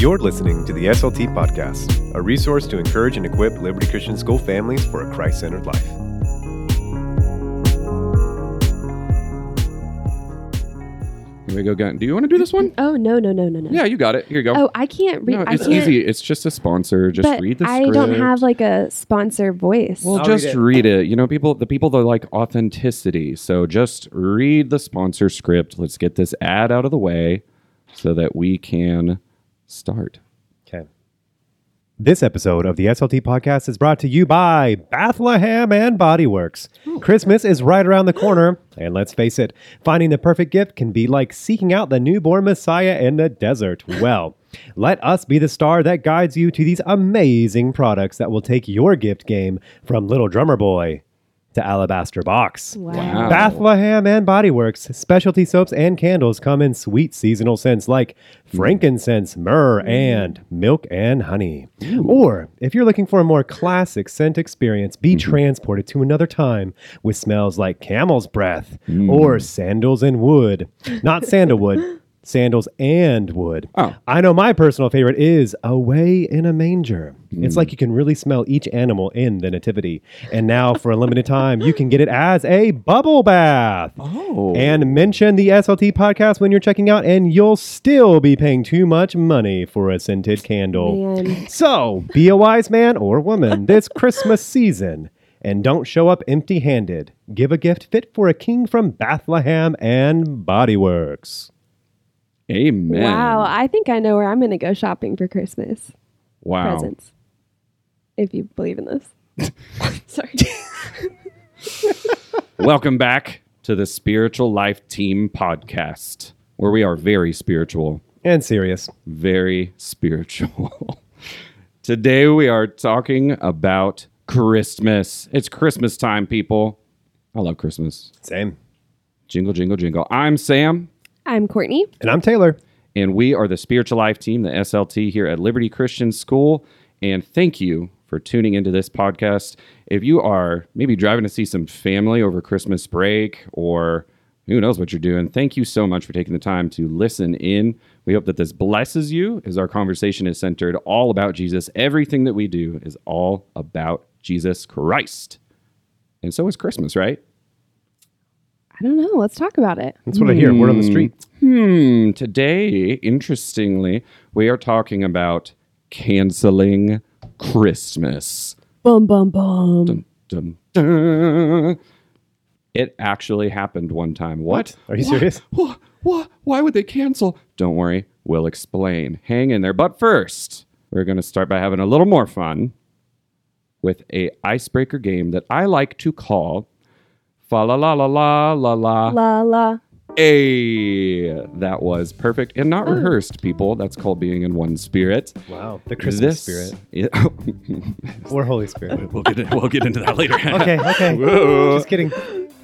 You're listening to the SLT Podcast, a resource to encourage and equip Liberty Christian School families for a Christ centered life. Here we go again. Do you want to do this one? Oh no no no no no. Yeah, you got it. Here you go. Oh, I can't read. no, I it's can't, easy. It's just a sponsor. Just but read the script. I script. don't have like a sponsor voice. Well, I'll just read it. read it. You know, people, the people that like authenticity. So just read the sponsor script. Let's get this ad out of the way so that we can start. Okay. This episode of the SLT Podcast is brought to you by Bethlehem and Bodyworks. Christmas is right around the corner, and let's face it, finding the perfect gift can be like seeking out the newborn Messiah in the desert. Well, let us be the star that guides you to these amazing products that will take your gift game from Little Drummer Boy to Alabaster Box. Wow. Bethlehem and Bodyworks specialty soaps and candles come in sweet seasonal scents like mm. frankincense, myrrh, mm. and milk and honey. Or if you're looking for a more classic scent experience, be mm-hmm. transported to another time with smells like camel's breath mm. or sandals and wood. Not sandalwood. Sandals and wood. Oh. I know my personal favorite is Away in a Manger. It's like hmm. you can really smell each animal in the Nativity. And now, for a limited time, you can get it as a bubble bath. Oh. And mention the SLT podcast when you're checking out, and you'll still be paying too much money for a scented candle. Man. So, be a wise man or woman this Christmas season. And don't show up empty handed. Give a gift fit for a king from Bethlehem and Bodyworks. Amen. Wow, I think I know where I'm going to go shopping for Christmas Wow. presents. If you believe in this. Sorry. Welcome back to the Spiritual Life Team podcast, where we are very spiritual. And serious. very spiritual. Today we are talking about Christmas. It's Christmas time, people. I love Christmas. Same. Jingle, jingle, jingle. I'm Sam, I'm Courtney. And I'm Taylor. and we are the Spiritual Life Team, the SLT here at Liberty Christian School. And thank you for tuning into this podcast. If you are maybe driving to see some family over Christmas break or who knows what you're doing, thank you so much for taking the time to listen in. We hope that this blesses you as our conversation is centered all about Jesus. Everything that we do is all about Jesus Christ. And so is Christmas, right? I don't know. Let's talk about it. That's what I hear. We're on the street. Hmm. Today, interestingly, we are talking about canceling Christmas. Bum bum bum. Dun, dun. It actually happened one time. What? Are you serious? What? What? Why would they cancel? Don't worry, we'll explain. Hang in there. But first, we're going to start by having a little more fun with a icebreaker game that I like to call fa la la la la la la La la. a. That was perfect and not rehearsed, people. That's called being in one spirit. Wow. The Christmas spirit. Yeah. Or Holy Spirit. we'll get we'll get into that later. Okay, okay. Whoa. Just kidding.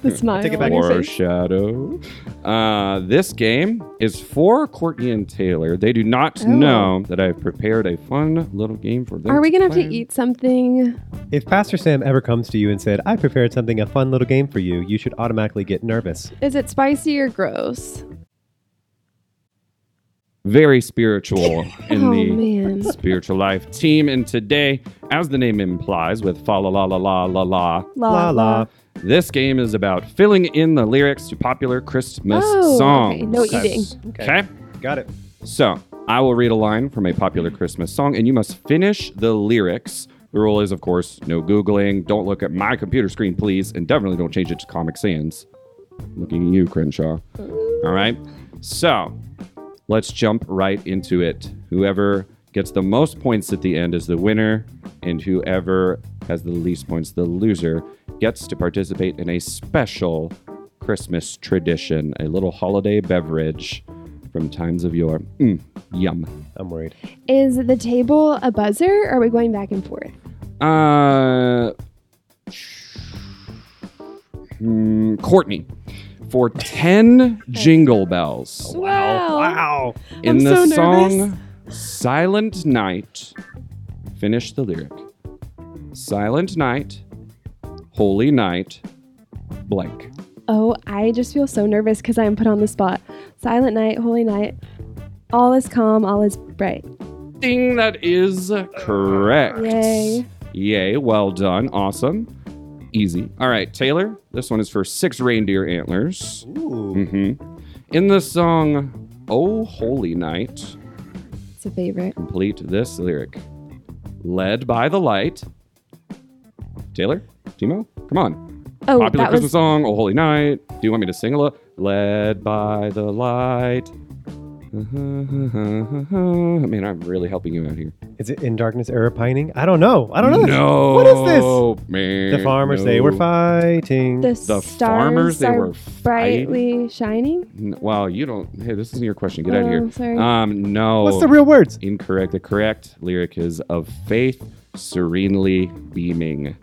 The smile. Take it back. your face. Foreshadow. Uh, this game is for Courtney and Taylor. They do not Oh. know that I've prepared a fun little game for them. Are we going to have to eat something? If Pastor Sam ever comes to you and said, I prepared something, a fun little game for you, you should automatically get nervous. Is it spicy or gross? Very spiritual in oh, the man. spiritual life team. And today, as the name implies, with fa la la la la la la, La la. This game is about filling in the lyrics to popular Christmas Oh, songs. okay. No eating. Okay. Got it. So I will read a line from a popular Christmas song, and you must finish the lyrics. The rule is, of course, no Googling. Don't look at my computer screen, please, and definitely don't change it to Comic Sans. Looking at you, Crenshaw. Mm. All right. So let's jump right into it. Whoever gets the most points at the end is the winner, and whoever has the least points, the loser, gets to participate in a special Christmas tradition, a little holiday beverage from times of yore. Mm, yum. I'm worried. Is the table a buzzer or are we going back and forth? Uh, hmm, Courtney, for 10 jingle bells Wow. Wow. in I'm the so song nervous. Silent Night, finish the lyric. Silent Night, Holy Night, blank. Oh, I just feel so nervous because I am put on the spot. Silent night, holy night, all is calm, all is bright. Ding, that is correct. Yay. Yay, well done. Awesome. Easy. All right, Taylor, this one is for six reindeer antlers. Ooh. Mm-hmm. In the song Oh Holy Night, It's a favorite. complete this lyric. Led by the light. Taylor? Timo? Come on. Oh, Popular that Christmas was song, Oh Holy Night. Do you want me to sing a little? Led by the light. Man, I'm really helping you out here. Is it in darkness, era pining? I don't know. I don't know. No. What is this? Man. The farmers, they were no. fighting. the, The stars farmers, they are were brightly shining. N- Well, you don't. Hey, this isn't your question. Get out of Oh, here. sorry. Um, no. What's the real words? Incorrect. The correct lyric is of faith serenely beaming.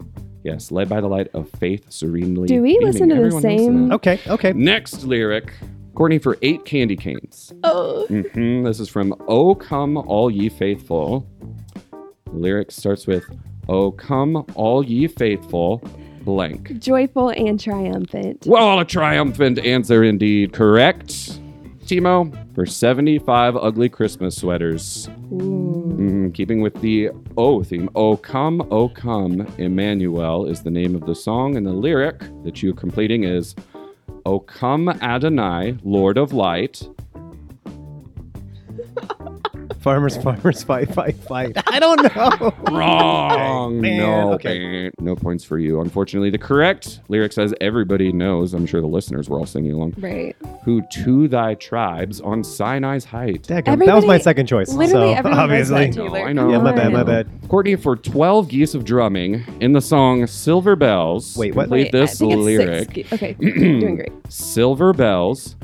Yes, led by the light of faith serenely. Do we beaming. listen to the Everyone knows same- that. Okay, okay. Next lyric, Courtney for eight candy canes. Oh, hmm This is from "Oh Come All Ye Faithful." The lyric starts with "Oh Come All Ye Faithful." Blank. joyful and triumphant. Well, a triumphant answer indeed. Correct. Timo for 75 ugly Christmas sweaters. Ooh. Mm, keeping with the O theme. O come, O come, Emmanuel is the name of the song, and the lyric that you're completing is O come Adonai, Lord of Light. Farmers, farmers, fight, fight, fight. I don't know. Wrong. Man, no, okay. no points for you. Unfortunately, the correct lyric says everybody knows. I'm sure the listeners were all singing along. Right. Who to thy tribes on Sinai's height. Dadgum, that was my Everybody- second choice. Literally so, everyone obviously. knows that, Taylor. I know. Yeah, my bad, my bad. Courtney for 12 geese of drumming in the song Silver Bells. Wait, what? Complete Wait, this I think it's lyric. Six. Okay, doing great. Silver Bells.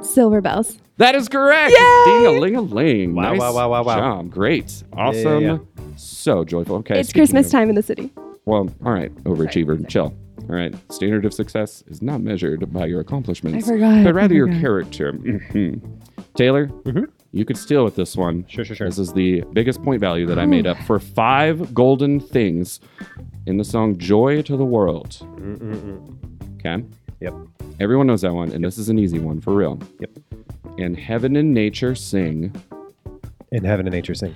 Silver bells. That is correct. Yay! Ding a ling a ling. Wow, nice wow, wow, wow, wow. Job. Great. Awesome. yeah, So joyful. Okay. it's speaking Christmas of- time in the city. Well, all right. Overachiever. sorry. Chill. All right. Standard of success is not measured by your accomplishments, I forgot, but I rather your forgot. character. Mhm. Taylor, Mhm. you could steal with this one. Sure, sure, sure. This is the biggest point value that I made up for five golden things in the song Joy to the World. Mm-mm-mm. Okay. Yep. Everyone knows that one, and this is an easy one for real. Yep. And heaven and nature sing. In heaven and nature sing.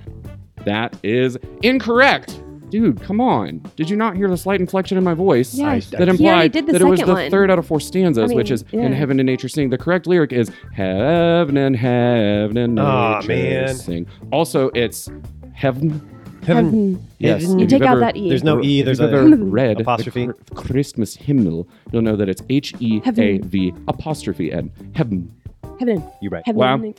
That is incorrect. Dude, come on. Did you not hear the slight inflection in my voice? Yeah, That he implied did that it was the one. third out of four stanzas, I which mean, is in heaven and nature sing. The correct lyric is heaven and heaven and Aw, nature man. sing. Also, it's heaven. Heaven. Yes. Heaven. You take you've out ever- that E. There's no E, there's you've a ever read the apostrophe. Christmas hymnal, you'll know that it's H E A V apostrophe N. Heaven. Heaven. You're right. Heaven. Wow.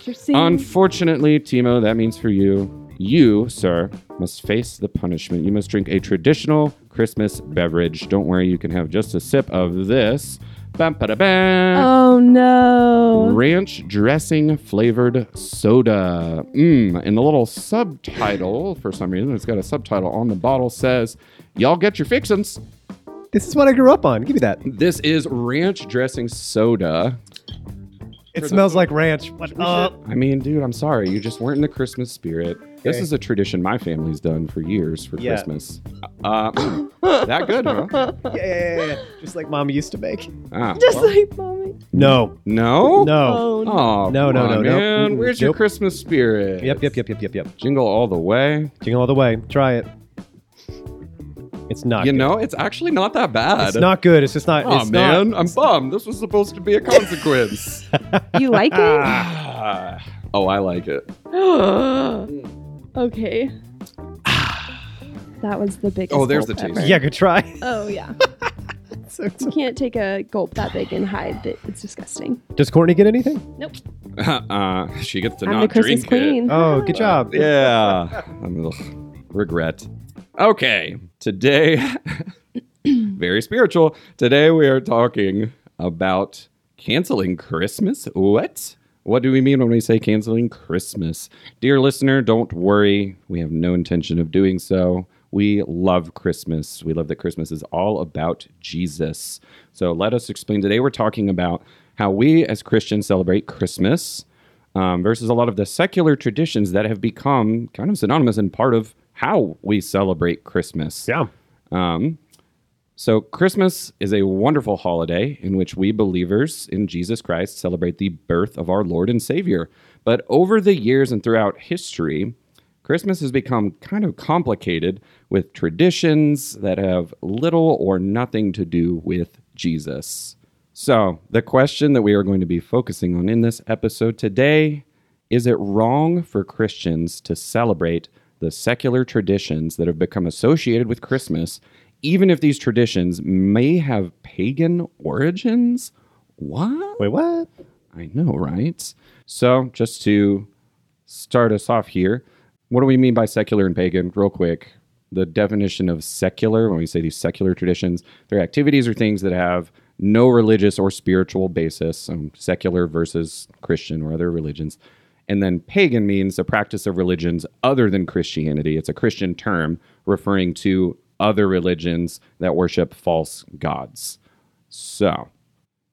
Unfortunately, Timo, that means for you, you, sir, must face the punishment. You must drink a traditional Christmas beverage. Don't worry, you can have just a sip of this. Bam, ba, da, bam. Oh no. Ranch dressing flavored soda. Mmm. And the little subtitle, for some reason, it's got a subtitle on the bottle, says, Y'all get your fixins. This is what I grew up on. Give me that. This is ranch dressing soda. It smells like ranch. What up? I mean, dude, I'm sorry. You just weren't in the Christmas spirit. This Okay. is a tradition my family's done for years for Yeah. Christmas. Uh, mm, that good, huh? Yeah, yeah, yeah, yeah. Just like mom used to make. Ah, Just well, like mommy. No. no? No. Oh, no. Oh, No, no, no, no. man. Where's your Nope. Christmas spirit? Yep, yep, yep, yep, yep, yep. Jingle all the way. Jingle all the way. Try it. It's not. you good. know, it's actually not that bad. It's not good. It's just not. Oh it's man, Not, I'm bummed. This was supposed to be a consequence. You like it? Oh, I like it. okay. That was the biggest. Oh, there's gulp the taste. ever. yeah, good try. Oh yeah. So- You can't take a gulp that big and hide that it's disgusting. Does Courtney get anything? Nope. uh, she gets to I'm not the Christmas drink it. Oh, good job. Yeah. I'm, ugh, regret. Okay. Today, very spiritual. Today we are talking about canceling Christmas. What? What do we mean when we say canceling Christmas? Dear listener, don't worry. We have no intention of doing so. We love Christmas. We love that Christmas is all about Jesus. So let us explain. Today we're talking about how we as Christians celebrate Christmas um, versus a lot of the secular traditions that have become kind of synonymous and part of how we celebrate Christmas. Yeah. Um, so, Christmas is a wonderful holiday in which we believers in Jesus Christ celebrate the birth of our Lord and Savior. But over the years and throughout history, Christmas has become kind of complicated with traditions that have little or nothing to do with Jesus. So, the question that we are going to be focusing on in this episode today is it wrong for Christians to celebrate the secular traditions that have become associated with Christmas, even if these traditions may have pagan origins? What? Wait, what? I know, right? So, just to start us off here, what do we mean by secular and pagan? Real quick, the definition of secular, when we say these secular traditions, they're activities or things that have no religious or spiritual basis, um, secular versus Christian or other religions. And then pagan means the practice of religions other than Christianity. It's a Christian term referring to other religions that worship false gods. So,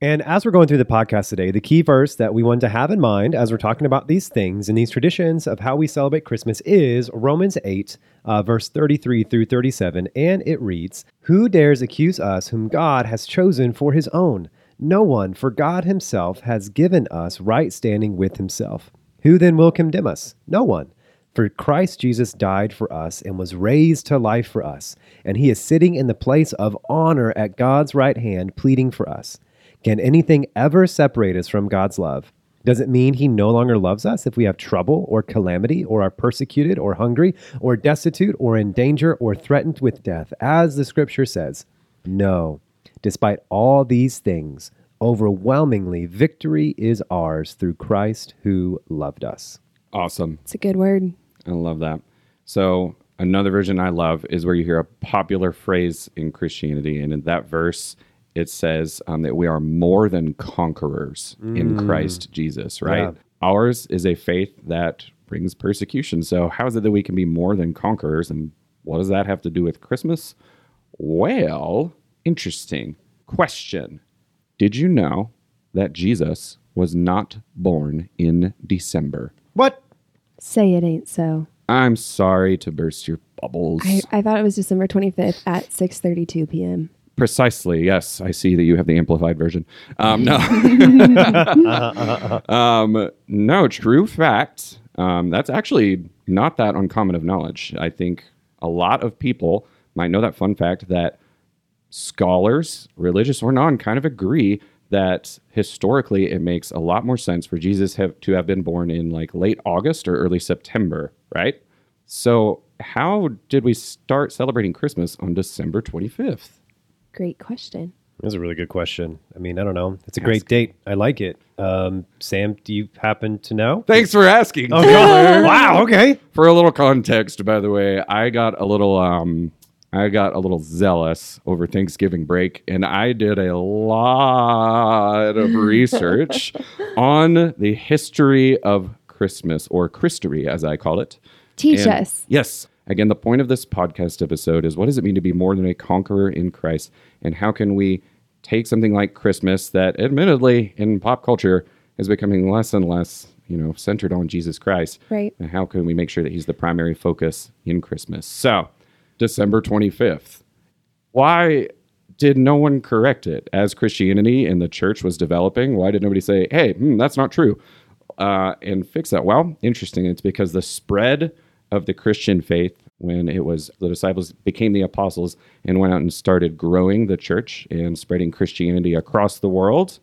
And as we're going through the podcast today, the key verse that we want to have in mind as we're talking about these things and these traditions of how we celebrate Christmas is Romans 8, uh, verse 33 through 37. And it reads Who dares accuse us whom God has chosen for his own? No one, for God himself has given us right standing with himself. Who then will condemn us? No one. For Christ Jesus died for us and was raised to life for us, and he is sitting in the place of honor at God's right hand, pleading for us. Can anything ever separate us from God's love? Does it mean he no longer loves us if we have trouble or calamity or are persecuted or hungry or destitute or in danger or threatened with death, as the scripture says? No. Despite all these things, overwhelmingly victory is ours through Christ who loved us. awesome. It's a good word. I love that. So another version I love is where you hear a popular phrase in Christianity, and in that verse it says um, that we are more than conquerors in Christ Jesus. Right? Yeah. Ours is a faith that brings persecution. So how is it that we can be more than conquerors, and what does that have to do with Christmas? Well, interesting question. Did you know that Jesus was not born in December? What? Say it ain't so. I'm sorry to burst your bubbles. I, I thought it was December 25th at 6:32 p.m. Precisely. Yes, I see that you have the amplified version. Um, no, um, no. True fact. Um, that's actually not that uncommon of knowledge. I think a lot of people might know that fun fact that scholars, religious or non, kind of agree that historically it makes a lot more sense for Jesus have, to have been born in like late August or early September, right? So, how did we start celebrating Christmas on December 25th? Great question. That's a really good question. I mean, I don't know. It's a great date. I like it. Um, Sam, do you happen to know? Thanks for asking. Oh, wow. Okay. For a little context, by the way, I got a little um I got a little zealous over Thanksgiving break and I did a lot of research on the history of Christmas or Christery as I call it. Teach And- us. Yes. Again, the point of this podcast episode is what does it mean to be more than a conqueror in Christ? And how can we take something like Christmas that admittedly in pop culture is becoming less and less, you know, centered on Jesus Christ? Right. And how can we make sure that he's the primary focus in Christmas? So, December 25th. Why did no one correct it as Christianity and the church was developing? Why did nobody say, hey, hmm, that's not true? uh, and fix that? Well, interesting. It's because the spread of the Christian faith when it was the disciples became the apostles and went out and started growing the church and spreading Christianity across the world,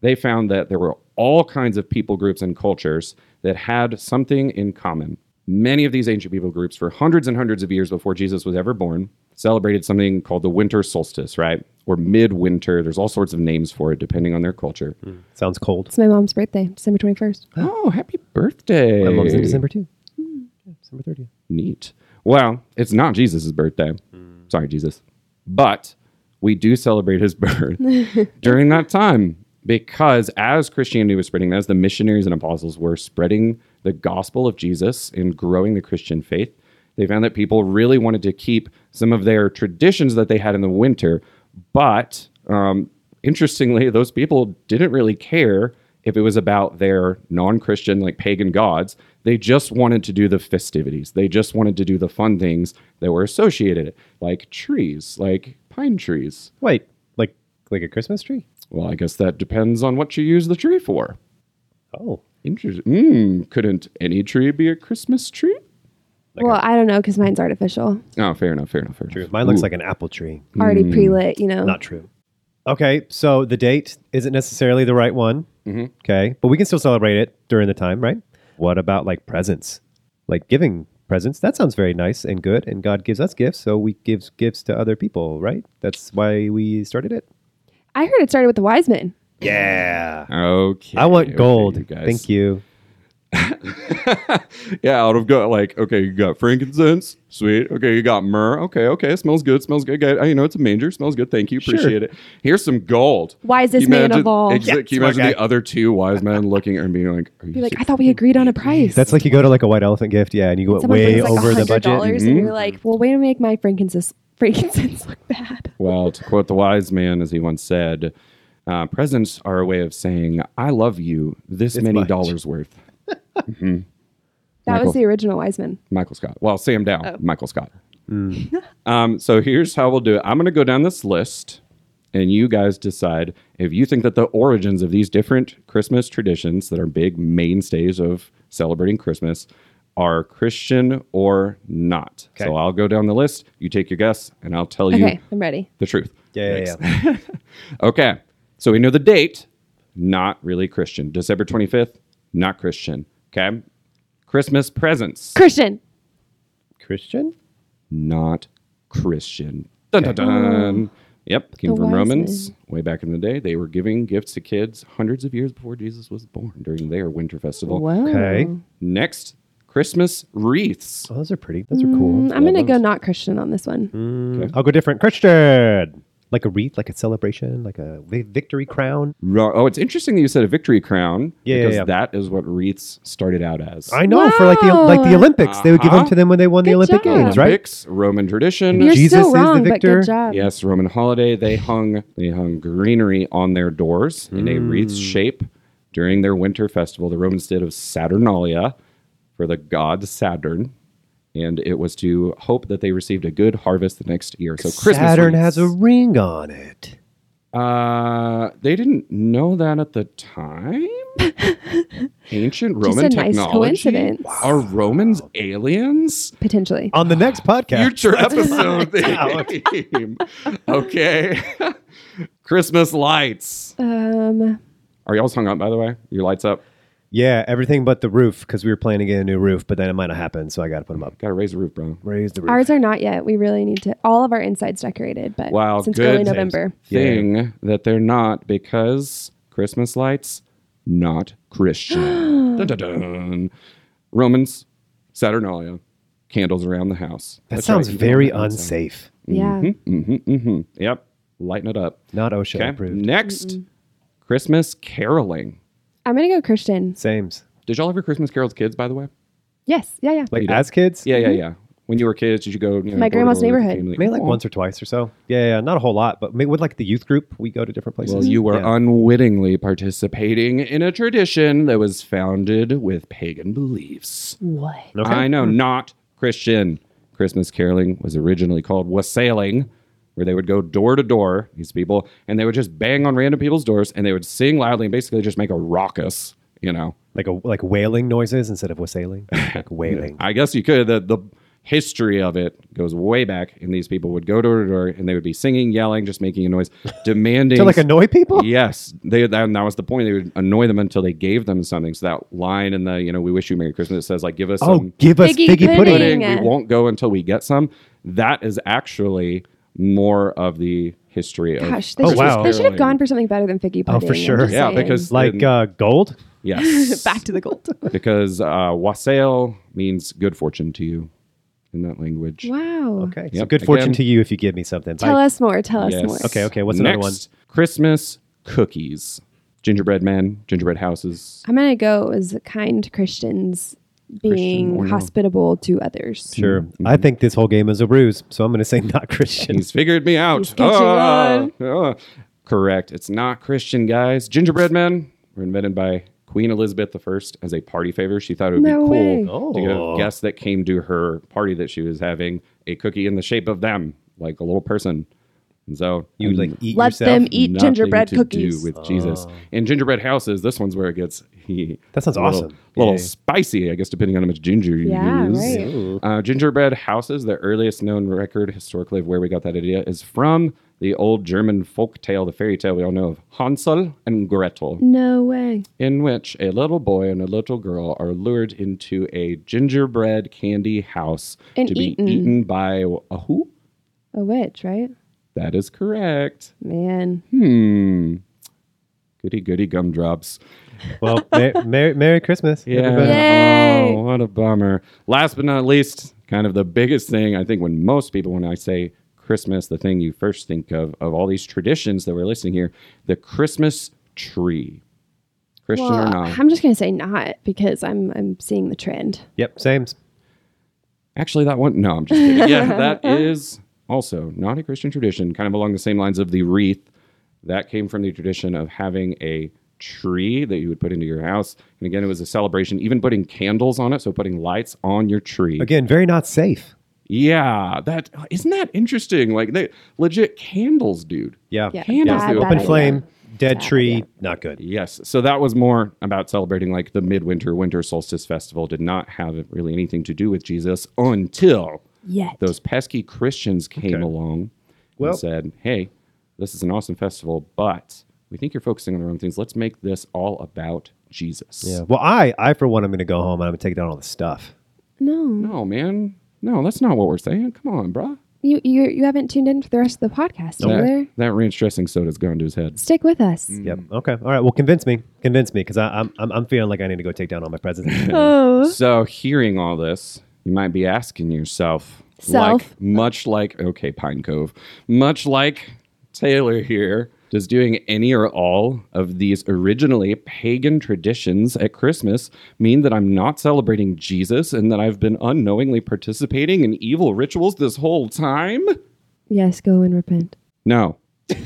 they found that there were all kinds of people groups and cultures that had something in common. Many of these ancient people groups, for hundreds and hundreds of years before Jesus was ever born, celebrated something called the winter solstice, right? Or midwinter. There's all sorts of names for it depending on their culture. Hmm. Sounds cold. It's my mom's birthday, December 21st. Oh, happy birthday. My mom's in December too. Yeah, December 30th. Neat. Well, it's not Jesus' birthday. Hmm. Sorry, Jesus. But we do celebrate his birth during that time because as Christianity was spreading, as the missionaries and apostles were spreading the gospel of Jesus and growing the Christian faith, they found that people really wanted to keep some of their traditions that they had in the winter. But um, interestingly, those people didn't really care if it was about their non-Christian, like pagan gods. They just wanted to do the festivities. They just wanted to do the fun things that were associated, like trees, like pine trees. Wait, like like a Christmas tree? Well, I guess that depends on what you use the tree for. Oh, Interesting. Mm, couldn't any tree be a Christmas tree? Like well, a- I don't know because mine's artificial, Oh, fair enough. Fair enough. Fair true. enough. Mine looks Ooh. like an apple tree. already Mm. pre-lit. You know, Not true. Okay, so the date isn't necessarily the right one. Mhm. Okay, but we can still celebrate it during the time, right? What about like presents? Like giving presents? That sounds very nice and good. And God gives us gifts, so we give gifts to other people, right? That's why we started it. I heard it started with the wise men. Yeah. Okay. I want okay, gold. you guys. Thank you. yeah, out of got like okay, you got frankincense, sweet. Okay, you got myrrh. Okay, okay, smells good, smells good. good. You know, it's a manger, smells good. Thank you, Sure. appreciate it. Here's some gold. Wisest Can you man imagine- of all. exa- Yeah, can you imagine guy. the other two wise men looking and being like, Are you Be like. I thought we agreed on a price. That's like you go to like a white elephant gift, yeah, and you go Someone way brings, like, over the $100 budget. and you're mm-hmm. like, well, way to make my frankincense frankincense look bad. Well, to quote the wise man, as he once said, uh, presents are a way of saying, I love you this This many much. dollars worth. Mhm. That Michael. was the original wise man. Michael Scott. Well, Sam Dow, Oh. Michael Scott. um, so here's how we'll do it. I'm going to go down this list, and you guys decide if you think that the origins of these different Christmas traditions that are big mainstays of celebrating Christmas are Christian or not. Okay. So I'll go down the list. You take your guess, and I'll tell you Okay, I'm ready. the truth. Yeah, yeah, Thanks. okay. So we know the date, not really Christian. December 25th, not Christian. Okay. Christmas presents, Christian. Christian? not Christian. Dun dun dun. Yep, came The from wise Romans way back in the day. They were giving gifts to kids hundreds of years before Jesus was born during their winter festival. Whoa. Okay. Next, Christmas wreaths. Oh, those are pretty. Those are cool. Mm, I'm gonna go not Christian on this one. Mm, Okay. I'll go different. Christian. Like a wreath, like a celebration, like a vi- victory crown. Ro- Oh, it's interesting that you said a victory crown Yeah, yeah, because yeah. that is what wreaths started out as. I know for like the like the Wow. Olympics, they would give them Uh-huh. to them when they won the Good Olympic job. Games, right? Olympics, Roman tradition. You're Jesus is still the wrong, but victor. good job. Yes, Roman holiday. They hung they hung greenery on their doors in a wreath shape during their winter festival. The Romans did of Saturnalia for the god Saturn, and it was to hope that they received a good harvest the next year. So Christmas Saturn wreaths. has a ring on it. Uh, they didn't know that at the time. Ancient Just Roman a nice technology. coincidence. Are Romans aliens? Potentially. On the next podcast. Future Let's episode find out. theme. Okay. Christmas lights. Um, Are y'all's hung up, by the way? Your lights up? Yeah, everything but the roof because we were planning to get a new roof, but then it might not happen, so I got to put them up. Gotta raise the roof, bro. Raise the roof. ours are not yet. We really need to. All of our insides decorated, but Wow, since good. early November. Thing that they're not because Christmas lights, not Christian. dun, dun, dun. Romans, Saturnalia, candles around the house. that That's sounds right, very have that inside. unsafe. Yeah. Mm-hmm, mm-hmm. Yep. Lighten it up. Not OSHA Okay. approved. Next, Christmas caroling. I'm gonna go Christian. Sames. Did y'all ever Christmas carols kids, by the way? Yes. Yeah. Yeah. Like You did? as kids? Yeah, yeah, mm-hmm. yeah. When you were kids, did you go? You know. My door to grandma's door with the neighborhood. family? Maybe like Aw. once or twice or so. Yeah, yeah, not a whole lot, but maybe with like the youth group, we go to different places. Well, you were Yeah. unwittingly participating in a tradition that was founded with pagan beliefs. What? Okay. I know, not Christian. Christmas caroling was originally called wassailing, where they would go door to door, these people, and they would just bang on random people's doors and they would sing loudly and basically just make a raucous, you know. like a like wailing noises instead of wassailing. Like wailing. I guess you could. The, the history of it goes way back, and these people would go door to door and they would be singing, yelling, just making a noise, demanding. To like annoy people? Yes, they that, that was the point. They would annoy them until they gave them something. So that line in the you know we wish you Merry Christmas says like give us Oh, some give us Figgy figgy pudding. pudding. pudding. We won't go until we get some. That is actually more of the history of Gosh, they Oh, should wow. they should have gone for something better than figgy pudding. Oh, for sure. Yeah, saying. because- Like And- uh, gold? yes, back to the gold. because uh, wassail means good fortune to you in that language. wow. Okay. so Yep, good fortune again- to you if you give me something. Tell Bye. us more. Tell us more. Okay, okay. What's another one? Next, Christmas cookies, gingerbread men, gingerbread houses. I'm gonna go as kind Christians being hospitable to others. Sure. Mm-hmm. I think this whole game is a ruse, so I'm going to say not Christian. He's figured me out. He's catching on. ah. correct. It's not Christian, guys. Gingerbread men were invented by Queen Elizabeth I as a party favor. She thought it would No be way. cool to Oh. give guests that came to her party that she was having a cookie in the shape of them, like a little person. And so You and like eat Let yourself? them eat nothing gingerbread to cookies. do with Jesus. Oh. And gingerbread houses, this one's where it gets he, That sounds awesome. a little, awesome. little Yeah. spicy, I guess, depending on how much ginger you Yeah, use. right. Ooh. Uh, gingerbread houses, the earliest known record historically of where we got that idea, is from the old German folk tale, the fairy tale we all know of Hansel and Gretel, No way. in which a little boy and a little girl are lured into a gingerbread candy house And to eaten. be eaten by a who? A witch, right? That is correct. Man. Hmm. Goody goody gumdrops. Well, Mer- Merry, Merry Christmas. Yeah. Yay. Oh, what a bummer. Last but not least, kind of the biggest thing I think when most people, when I say Christmas, the thing you first think of, of all these traditions that we're listing here, the Christmas tree. Christian or not. I'm just gonna say not because I'm I'm seeing the trend. Yep, same. Actually, that one, no, I'm just kidding. Yeah, that is also not a Christian tradition, kind of along the same lines of the wreath. That came from the tradition of having a tree that you would put into your house. And again, it was a celebration, even putting candles on it. So putting lights on your tree. Again, very not safe. Yeah, that isn't that interesting. Like they legit candles, dude. Yeah. Yeah, Candles, bad, the bad Open idea. flame, dead Bad tree, idea. not good. Yes. So that was more about celebrating like the midwinter winter solstice festival. Did not have really anything to do with Jesus until Yet. those pesky Christians came Okay. along Well- and said, "Hey, this is an awesome festival, but we think you're focusing on the wrong things. Let's make this all about Jesus." Yeah. Well, I, I for one, I'm going to go home and I'm going to take down all the stuff. No. No, man. No, that's not what we're saying. Come on, bruh. You you you haven't tuned in for the rest of the podcast, That, Taylor. that ranch dressing soda's gone to his head. Stick with us. Mm. Yep. Okay. All right. Well, convince me. Convince me because I'm, I'm I'm feeling like I need to go take down all my presents. Oh. So, hearing all this, you might be asking yourself, Self. like much like okay, Pine Cove, much like Taylor here, does doing any or all of these originally pagan traditions at Christmas mean that I'm not celebrating Jesus and that I've been unknowingly participating in evil rituals this whole time? Yes, go and repent. No.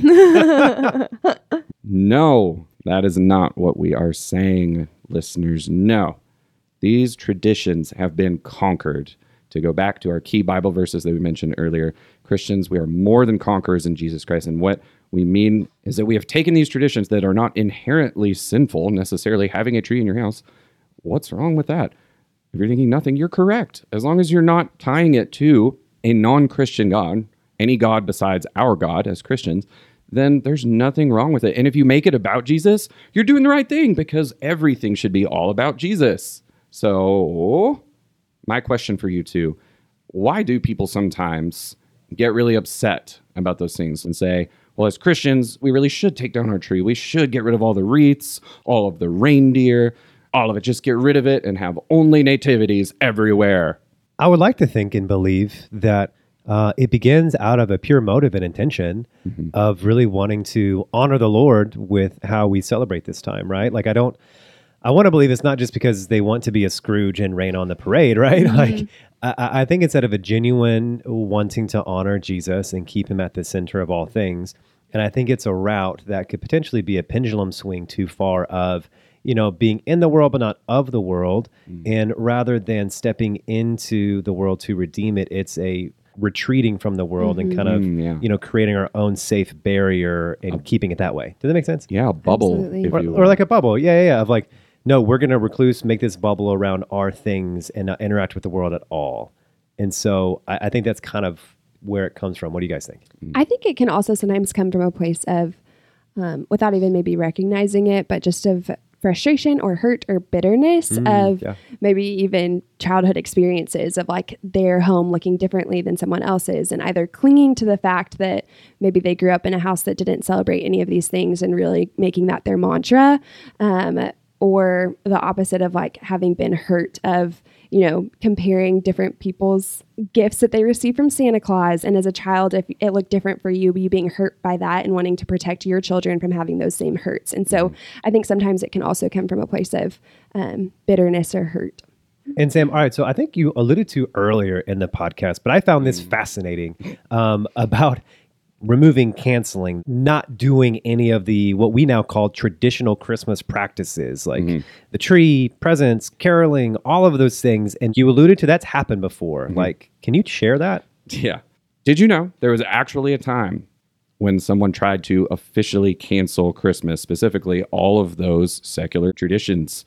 no, that is not what we are saying, listeners. No. These traditions have been conquered. To go back to our key Bible verses that we mentioned earlier, Christians, we are more than conquerors in Jesus Christ. And what we mean is that we have taken these traditions that are not inherently sinful, necessarily having a tree in your house. What's wrong with that? If you're thinking nothing, you're correct. As long as you're not tying it to a non Christian God, any God besides our God as Christians, then there's nothing wrong with it. And if you make it about Jesus, you're doing the right thing because everything should be all about Jesus. So, my question for you too why do people sometimes get really upset about those things and say, well, as Christians, we really should take down our tree. We should get rid of all the wreaths, all of the reindeer, all of it. Just get rid of it and have only nativities everywhere. I would like to think and believe that uh, it begins out of a pure motive and intention of really wanting to honor the Lord with how we celebrate this time, right? Like, I don't, I want to believe it's not just because they want to be a Scrooge and rain on the parade, right? Mm-hmm. Like, I, I I think it's out of a genuine wanting to honor Jesus and keep him at the center of all things. And I think it's a route that could potentially be a pendulum swing too far of, you know, being in the world but not of the world. Mm. And rather than stepping into the world to redeem it, it's a retreating from the world and mm-hmm. kind of, Mm, yeah. you know, creating our own safe barrier and keeping it that way. Does that make sense? Yeah, a bubble, if Or, you or like a bubble. Yeah, yeah, yeah. Of like, no, we're going to recluse, make this bubble around our things and not interact with the world at all. And so I, I think that's kind of where it comes from. What do you guys think? I think it can also sometimes come from a place of, um, without even maybe recognizing it, but just of frustration or hurt or bitterness of yeah. maybe even childhood experiences of like their home looking differently than someone else's and either clinging to the fact that maybe they grew up in a house that didn't celebrate any of these things and really making that their mantra um, or the opposite of like having been hurt of you know comparing different people's gifts that they receive from santa claus. And as a child if it looked different for you you being hurt by that and wanting to protect your children from having those same hurts. And so i think sometimes it can also come from a place of um, bitterness or hurt. And Sam, all right. So I think you alluded to earlier in the podcast, but I found this fascinating um, about removing canceling, not doing any of the what we now call traditional Christmas practices, like mm-hmm. the tree, presents, caroling, all of those things. And you alluded to that's happened before. Mm-hmm. Like, can you share that? Yeah. Did you know there was actually a time when someone tried to officially cancel Christmas, specifically all of those secular traditions.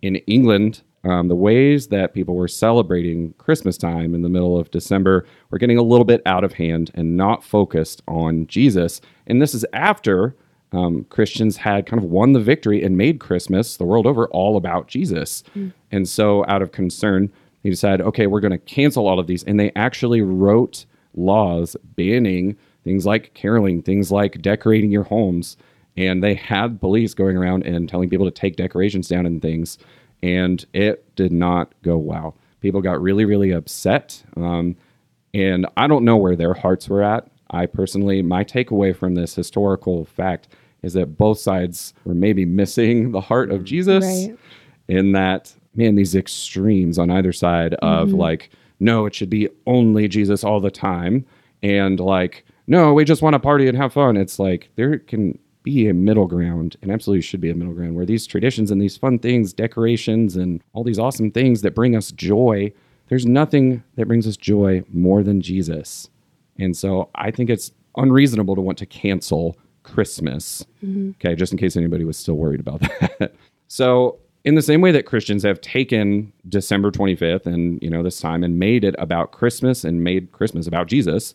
In England, um, the ways that people were celebrating Christmas time in the middle of December were getting a little bit out of hand and not focused on Jesus. And this is after um, Christians had kind of won the victory and made Christmas the world over all about Jesus. And so, out of concern, he decided, okay, we're going to cancel all of these. And they actually wrote laws banning things like caroling, things like decorating your homes. And they had police going around and telling people to take decorations down and things. And it did not go well. People got really, really upset. Um, and I don't know where their hearts were at. I personally, my takeaway from this historical fact is that both sides were maybe missing the heart of Jesus Right. in that, man, these extremes on either side of like, no, it should be only Jesus all the time. And like, no, we just want to party and have fun. It's like there can be a middle ground and absolutely should be a middle ground where these traditions and these fun things, decorations, and all these awesome things that bring us joy, there's nothing that brings us joy more than Jesus. And so I think it's unreasonable to want to cancel Christmas. Mm-hmm. Okay, just in case anybody was still worried about that. so, in the same way that Christians have taken December 25th and, you know, this time and made it about Christmas and made Christmas about Jesus,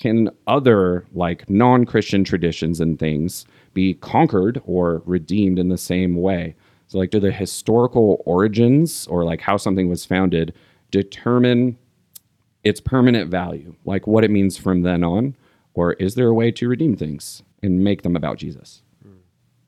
can other like non-Christian traditions and things be conquered or redeemed in the same way? So like do the historical origins or like how something was founded determine its permanent value, like what it means from then on? Or is there a way to redeem things and make them about Jesus?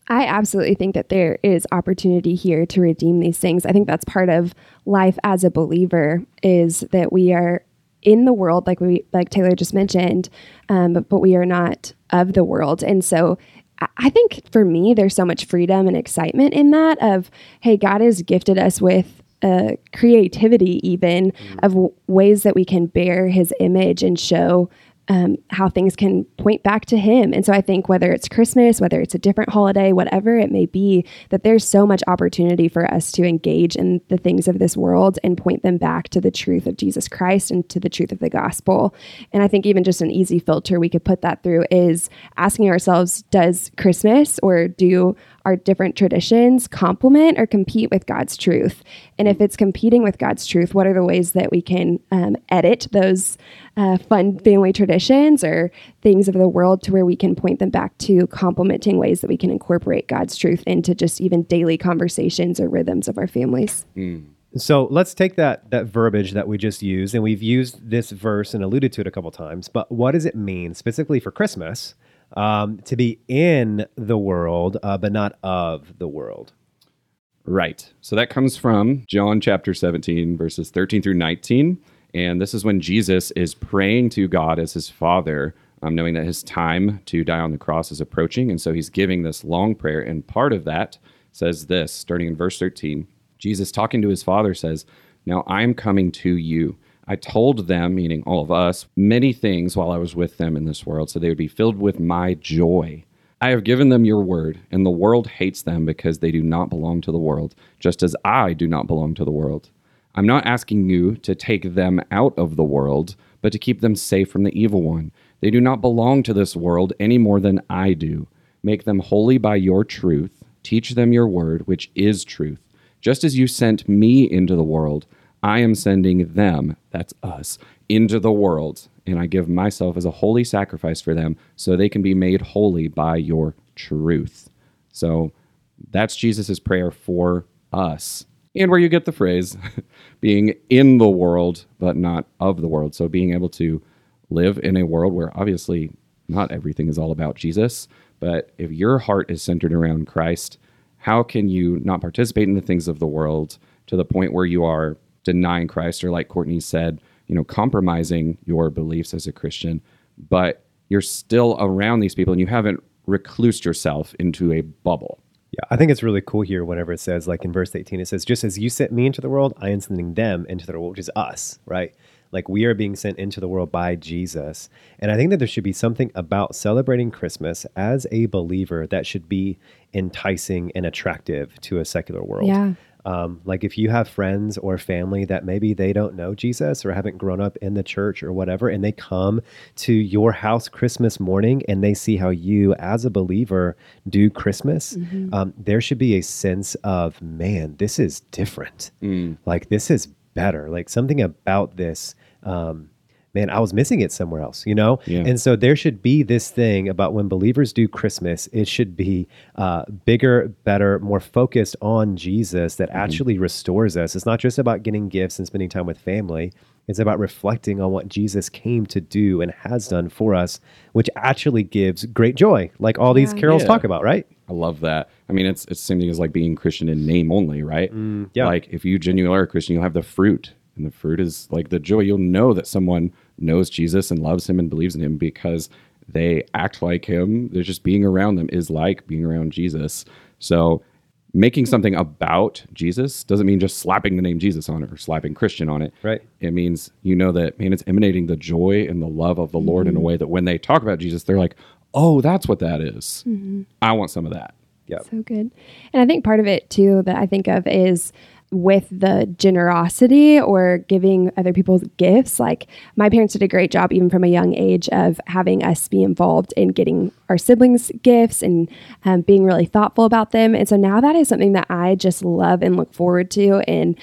I absolutely think that there is opportunity here to redeem these things. I think that's part of life as a believer is that we are in the world, like we like Taylor just mentioned, um, but, but we are not of the world. And so I- think for me, there's so much freedom and excitement in that of, hey, God has gifted us with uh, creativity, even of w- ways that we can bear His image and show um, how things can point back to him. And so I think whether it's Christmas, whether it's a different holiday, whatever it may be, that there's so much opportunity for us to engage in the things of this world and point them back to the truth of Jesus Christ and to the truth of the gospel. And I think even just an easy filter we could put that through is asking ourselves, does Christmas or do our different traditions complement or compete with God's truth? And if it's competing with God's truth, what are the ways that we can um, edit those uh, fun family traditions or things of the world to where we can point them back to complementing ways that we can incorporate God's truth into just even daily conversations or rhythms of our families? So let's take that that verbiage that we just used, and we've used this verse and alluded to it a couple times. But what does it mean specifically for Christmas um, to be in the world, uh, but not of the world? Right. So that comes from John chapter 17, verses 13 through 19. And this is when Jesus is praying to God as his father, um, knowing that his time to die on the cross is approaching. And so he's giving this long prayer. And part of that says this, starting in verse 13 Jesus talking to his father says, Now I'm coming to you. I told them, meaning all of us, many things while I was with them in this world, so they would be filled with my joy. I have given them your word, and the world hates them because they do not belong to the world, just as I do not belong to the world. I'm not asking you to take them out of the world, but to keep them safe from the evil one. They do not belong to this world any more than I do. Make them holy by your truth. Teach them your word, which is truth. Just as you sent me into the world, I am sending them, that's us, into the world. And I give myself as a holy sacrifice for them so they can be made holy by your truth. So that's Jesus' prayer for us. And where you get the phrase being in the world, but not of the world. So being able to live in a world where obviously not everything is all about Jesus, but if your heart is centered around Christ, how can you not participate in the things of the world to the point where you are denying Christ or like Courtney said, you know, compromising your beliefs as a Christian, but you're still around these people and you haven't reclused yourself into a bubble. Yeah, I think it's really cool here whenever it says, like in verse 18, it says, just as you sent me into the world, I am sending them into the world, which is us, right? Like we are being sent into the world by Jesus. And I think that there should be something about celebrating Christmas as a believer that should be enticing and attractive to a secular world. Yeah. Um, like if you have friends or family that maybe they don't know Jesus or haven't grown up in the church or whatever, and they come to your house Christmas morning and they see how you, as a believer, do Christmas, um, there should be a sense of, man, this is different. Like this is better. Like something about this. Um, man, I was missing it somewhere else, you know? Yeah. And so there should be this thing about when believers do Christmas, it should be uh, bigger, better, more focused on Jesus that actually restores us. It's not just about getting gifts and spending time with family. It's about reflecting on what Jesus came to do and has done for us, which actually gives great joy, like all these carols Yeah. talk about, right? I love that. I mean, it's it's the same thing as like being Christian in name only, right? yeah. Like if you genuinely are a Christian, you'll have the fruit, and the fruit is like the joy. You'll know that someone knows Jesus and loves Him and believes in Him because they act like Him. They're just being around them is like being around Jesus. So making something about Jesus doesn't mean just slapping the name Jesus on it or slapping Christian on it. Right. It means you know that man, it's emanating the joy and the love of the Lord in a mm-hmm. way that when they talk about Jesus, they're like, "Oh, that's what that is. Mm-hmm. I want some of that." Yeah. So good. And I think part of it too that I think of is with the generosity or giving other people gifts. Like my parents did a great job, even from a young age, of having us be involved in getting our siblings gifts and um, being really thoughtful about them. And so now that is something that I just love and look forward to. And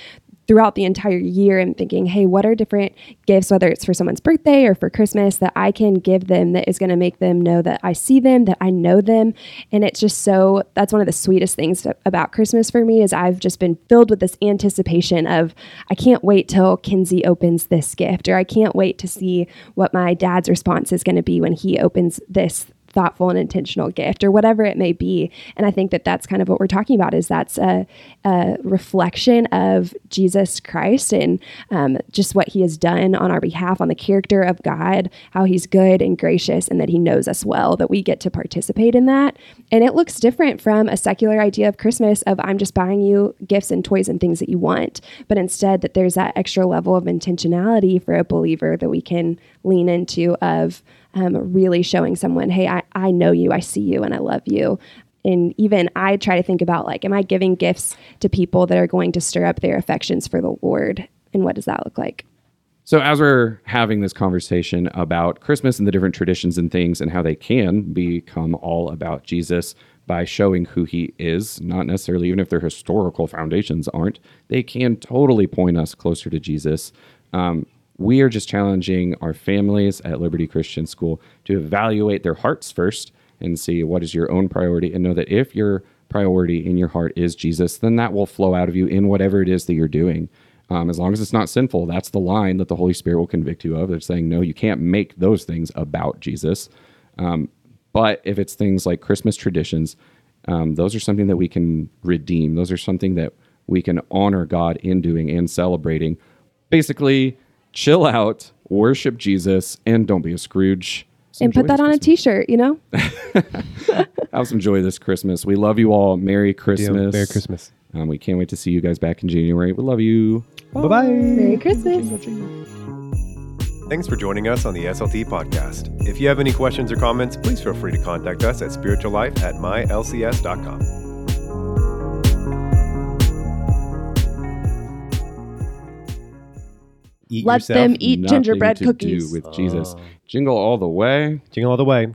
throughout the entire year and thinking, hey, what are different gifts, whether it's for someone's birthday or for Christmas, that I can give them that is going to make them know that I see them, that I know them. And it's just so, that's one of the sweetest things to- about Christmas for me is I've just been filled with this anticipation of, I can't wait till Kinsey opens this gift, or I can't wait to see what my dad's response is going to be when he opens this thoughtful and intentional gift or whatever it may be. And i think that that's kind of what we're talking about is that's a, a reflection of jesus christ and um, just what he has done on our behalf on the character of god how he's good and gracious and that he knows us well that we get to participate in that. And it looks different from a secular idea of christmas of i'm just buying you gifts and toys and things that you want but instead that there's that extra level of intentionality for a believer that we can lean into of um, really showing someone, hey, I, I know you, I see you, and I love you. And even I try to think about like, am I giving gifts to people that are going to stir up their affections for the Lord? And what does that look like? So, as we're having this conversation about Christmas and the different traditions and things and how they can become all about Jesus by showing who he is, not necessarily even if their historical foundations aren't, they can totally point us closer to Jesus. Um, we are just challenging our families at Liberty Christian School to evaluate their hearts first and see what is your own priority and know that if your priority in your heart is Jesus, then that will flow out of you in whatever it is that you're doing. Um, as long as it's not sinful, that's the line that the Holy Spirit will convict you of. They're saying, no, you can't make those things about Jesus. Um, but if it's things like Christmas traditions, um, those are something that we can redeem. Those are something that we can honor God in doing and celebrating. Basically, chill out, worship Jesus, and don't be a Scrooge. So and put that on a Christmas. t-shirt, you know? Have some joy this Christmas. We love you all. Merry Christmas. Merry Christmas. Um, we can't wait to see you guys back in January. We love you. Bye bye. Merry Christmas. Thanks for joining us on the SLT podcast. If you have any questions or comments, please feel free to contact us at spirituallife at mylcs.com. Eat Let yourself. them eat gingerbread to cookies. do with Jesus. Jingle all the way. Jingle all the way.